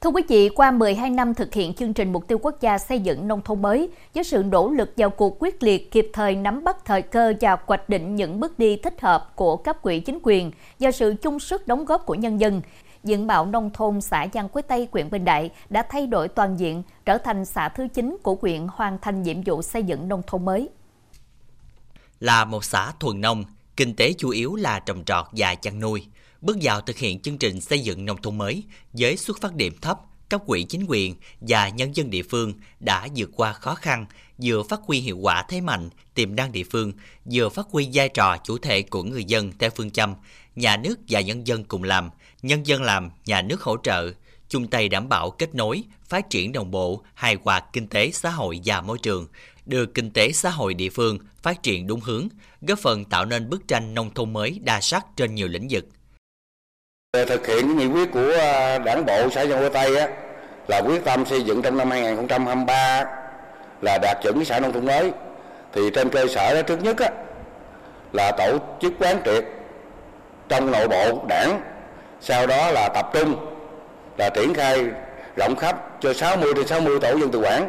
Thưa quý vị, qua 12 năm thực hiện chương trình mục tiêu quốc gia xây dựng nông thôn mới, với sự nỗ lực vào cuộc quyết liệt kịp thời nắm bắt thời cơ và hoạch định những bước đi thích hợp của cấp quỹ chính quyền và sự chung sức đóng góp của nhân dân, diện mạo nông thôn xã Giang Quế Tây, huyện Bình Đại đã thay đổi toàn diện, trở thành xã thứ 9 của huyện hoàn thành nhiệm vụ xây dựng nông thôn mới. Là một xã thuần nông, kinh tế chủ yếu là trồng trọt và chăn nuôi – bước vào thực hiện chương trình xây dựng nông thôn mới với xuất phát điểm thấp, cấp quỹ chính quyền và nhân dân địa phương đã vượt qua khó khăn, vừa phát huy hiệu quả thế mạnh, tiềm năng địa phương, vừa phát huy vai trò chủ thể của người dân theo phương châm nhà nước và nhân dân cùng làm, nhân dân làm, nhà nước hỗ trợ, chung tay đảm bảo kết nối, phát triển đồng bộ, hài hòa kinh tế xã hội và môi trường, đưa kinh tế xã hội địa phương phát triển đúng hướng, góp phần tạo nên bức tranh nông thôn mới đa sắc trên nhiều lĩnh vực. Thực hiện nghị quyết của ờ, đảng bộ xã Dân Quế Tây á, là quyết tâm xây dựng trong năm 2023 là đạt chuẩn xã nông thôn mới. Thì trên cơ sở đó trước nhất á, là tổ chức quán triệt trong nội bộ đảng, sau đó là tập trung là triển khai rộng khắp cho 60 đến 60 tổ dân tự quản.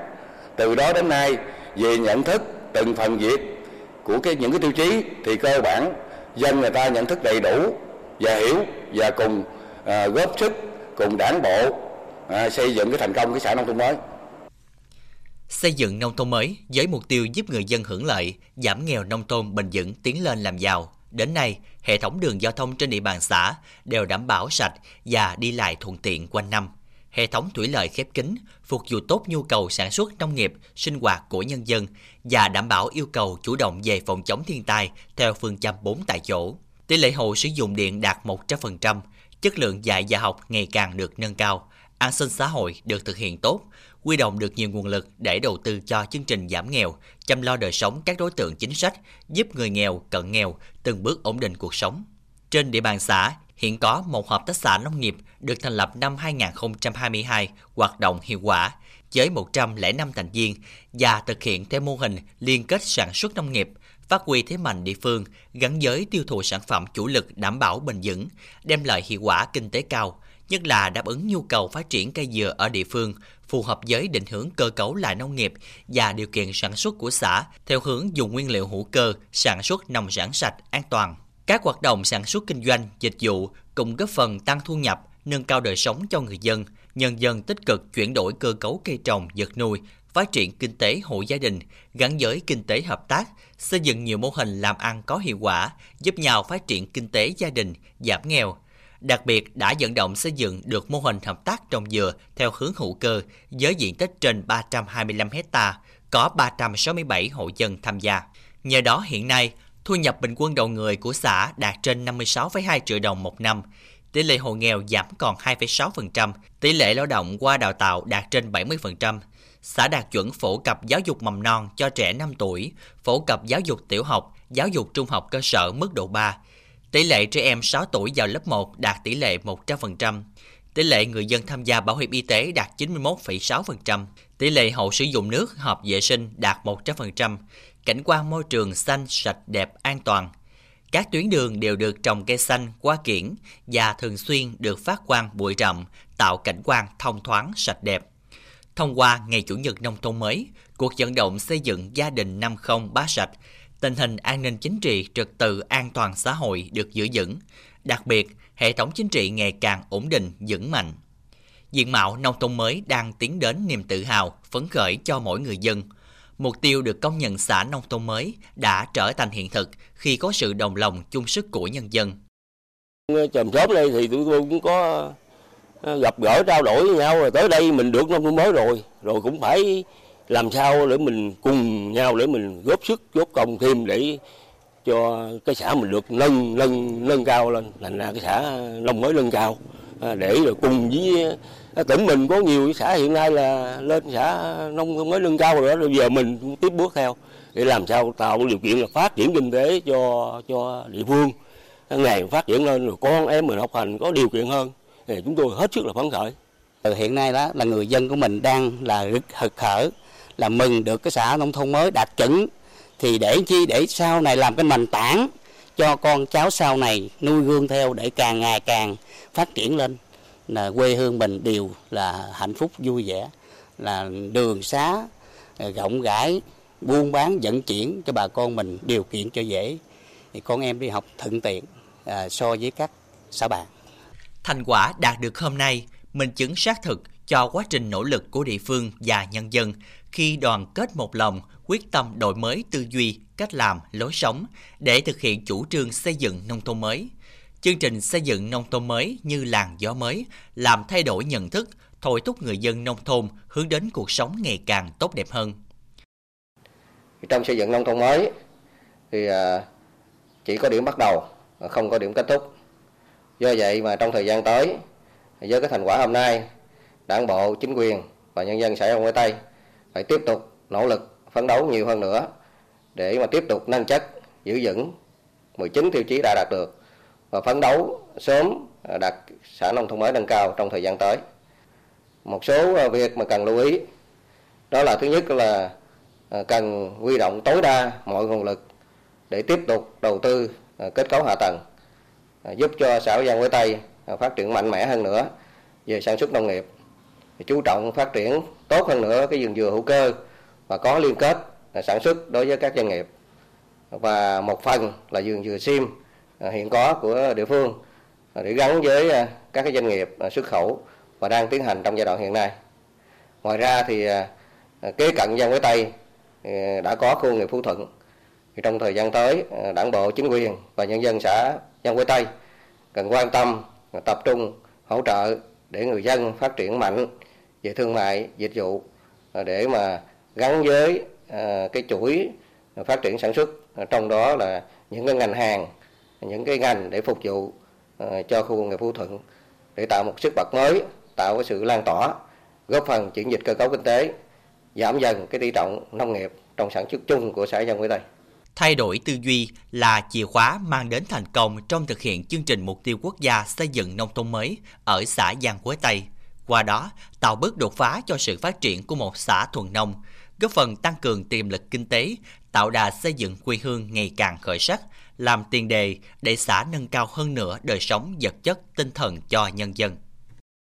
Từ đó đến nay về nhận thức từng phần việc của cái những cái tiêu chí thì cơ bản dân người ta nhận thức đầy đủ và hiểu và cùng à, góp sức cùng đảng bộ à, xây dựng cái thành công cái xã nông thôn mới xây dựng nông thôn mới với mục tiêu giúp người dân hưởng lợi, giảm nghèo nông thôn bền vững tiến lên làm giàu. Đến nay, hệ thống đường giao thông trên địa bàn xã đều đảm bảo sạch và đi lại thuận tiện quanh năm. Hệ thống thủy lợi khép kín, phục vụ tốt nhu cầu sản xuất nông nghiệp, sinh hoạt của nhân dân và đảm bảo yêu cầu chủ động về phòng chống thiên tai theo phương châm 4 tại chỗ. Tỷ lệ hộ sử dụng điện đạt 100%, chất lượng dạy và học ngày càng được nâng cao, an sinh xã hội được thực hiện tốt, quy động được nhiều nguồn lực để đầu tư cho chương trình giảm nghèo, chăm lo đời sống các đối tượng chính sách, giúp người nghèo, cận nghèo từng bước ổn định cuộc sống. Trên địa bàn xã, hiện có một hợp tác xã nông nghiệp được thành lập năm 2022, hoạt động hiệu quả, với 105 thành viên và thực hiện theo mô hình liên kết sản xuất nông nghiệp, phát huy thế mạnh địa phương gắn với tiêu thụ sản phẩm chủ lực đảm bảo bền vững, đem lại hiệu quả kinh tế cao, nhất là đáp ứng nhu cầu phát triển cây dừa ở địa phương, phù hợp với định hướng cơ cấu lại nông nghiệp và điều kiện sản xuất của xã theo hướng dùng nguyên liệu hữu cơ, sản xuất nông sản sạch, an toàn. Các hoạt động sản xuất kinh doanh, dịch vụ cũng góp phần tăng thu nhập, nâng cao đời sống cho người dân, nhân dân tích cực chuyển đổi cơ cấu cây trồng, vật nuôi, phát triển kinh tế hộ gia đình gắn với kinh tế hợp tác, xây dựng nhiều mô hình làm ăn có hiệu quả, giúp nhau phát triển kinh tế gia đình, giảm nghèo. Đặc biệt đã vận động xây dựng được mô hình hợp tác trồng dừa theo hướng hữu cơ với diện tích trên 325 hecta, có 367 hộ dân tham gia. Nhờ đó hiện nay, thu nhập bình quân đầu người của xã đạt trên 56,2 triệu đồng một năm, tỷ lệ hộ nghèo giảm còn 2,6%, tỷ lệ lao động qua đào tạo đạt trên 70%, xã đạt chuẩn phổ cập giáo dục mầm non cho trẻ 5 tuổi, phổ cập giáo dục tiểu học, giáo dục trung học cơ sở mức độ 3. Tỷ lệ trẻ em 6 tuổi vào lớp 1 đạt tỷ lệ 100%. Tỷ lệ người dân tham gia bảo hiểm y tế đạt 91,6%. Tỷ lệ hộ sử dụng nước hợp vệ sinh đạt 100%. Cảnh quan môi trường xanh, sạch, đẹp, an toàn. Các tuyến đường đều được trồng cây xanh, hoa kiển và thường xuyên được phát quang bụi rậm, tạo cảnh quan thông thoáng, sạch đẹp. Thông qua Ngày Chủ nhật Nông thôn mới, cuộc vận động xây dựng gia đình năm không bá sạch, tình hình an ninh chính trị, trật tự an toàn xã hội được giữ vững. Đặc biệt, hệ thống chính trị ngày càng ổn định, vững mạnh. Diện mạo nông thôn mới đang tiến đến niềm tự hào, phấn khởi cho mỗi người dân. Mục tiêu được công nhận xã nông thôn mới đã trở thành hiện thực khi có sự đồng lòng chung sức của nhân dân. Chòm xóm đây thì tụi tôi cũng có ờ, gặp gỡ, trao đổi với nhau, rồi tới đây mình được nông thôn mới rồi rồi cũng phải làm sao để mình cùng nhau để mình góp sức, góp công thêm để cho cái xã mình được nâng nâng nâng cao lên, thành ra cái xã nông mới nâng cao À, để rồi cùng với à, tỉnh mình có nhiều xã hiện nay là lên xã nông thôn mới nâng cao rồi đó, rồi giờ mình tiếp bước theo để làm sao tạo điều kiện là phát triển kinh tế cho cho địa phương ngày phát triển lên rồi con em mình học hành có điều kiện hơn thì chúng tôi hết sức là phấn khởi. Hiện nay đó là người dân của mình đang là rất hực khởi là mừng được cái xã nông thôn mới đạt chuẩn thì để chi, để sau này làm cái nền tảng cho con cháu sau này nuôi gương theo để càng ngày càng phát triển lên. Là quê hương mình đều là hạnh phúc vui vẻ. Là đường xá ờ, rộng rãi buôn bán vận chuyển cho bà con mình điều kiện cho dễ. Thì con em đi học thuận tiện à, so với các xã bạn. Thành quả đạt được hôm nay minh chứng xác thực cho quá trình nỗ lực của địa phương và nhân dân. Khi đoàn kết một lòng, quyết tâm đổi mới tư duy, cách làm, lối sống để thực hiện chủ trương xây dựng nông thôn mới. Chương trình xây dựng nông thôn mới như làn gió mới, làm thay đổi nhận thức, thôi thúc người dân nông thôn hướng đến cuộc sống ngày càng tốt đẹp hơn. Trong xây dựng nông thôn mới thì à, chỉ có điểm bắt đầu, không có điểm kết thúc. Do vậy mà trong thời gian tới, với cái thành quả hôm nay, đảng bộ, chính quyền và nhân dân xã Long Quế Tây phải tiếp tục nỗ lực phấn đấu nhiều hơn nữa để mà tiếp tục nâng chất, giữ vững 19 tiêu chí đã đạt được và phấn đấu sớm à, đạt xã nông thôn mới nâng cao trong thời gian tới. Một số à, việc mà cần lưu ý đó là thứ nhất là à, cần huy động tối đa mọi nguồn lực để tiếp tục đầu tư kết cấu hạ tầng giúp cho xã Giang Quế Tây phát triển mạnh mẽ hơn nữa về sản xuất nông nghiệp chú trọng phát triển tốt hơn nữa cái vườn dừa hữu cơ và có liên kết sản xuất đối với các doanh nghiệp và một phần là vườn dừa sim à, hiện có của địa phương à, để gắn với à, các cái doanh nghiệp xuất khẩu và đang tiến hành trong giai đoạn hiện nay. Ngoài ra thì kế cận Giang với Tây đã có khu nghiệp Phú Thuận. Thì trong thời gian tới, đảng bộ, chính quyền và nhân dân xã Giang Quế Tây cần quan tâm, tập trung hỗ trợ để người dân phát triển mạnh về thương mại, dịch vụ để mà gắn với à, cái chuỗi phát triển sản xuất, à, trong đó là những cái ngành hàng, những cái ngành để phục vụ à, cho khu công nghiệp Phú Thuận để tạo một sức bật mới, tạo cái sự lan tỏa, góp phần chuyển dịch cơ cấu kinh tế, giảm dần cái tỷ trọng nông nghiệp trong sản xuất chung của xã Dân Quế Tây. Thay đổi tư duy là chìa khóa mang đến thành công trong thực hiện chương trình mục tiêu quốc gia xây dựng nông thôn mới ở xã Giang Quế Tây. Qua đó, tạo bước đột phá cho sự phát triển của một xã thuần nông, góp phần tăng cường tiềm lực kinh tế, tạo đà xây dựng quê hương ngày càng khởi sắc, làm tiền đề để xã nâng cao hơn nữa đời sống vật chất tinh thần cho nhân dân.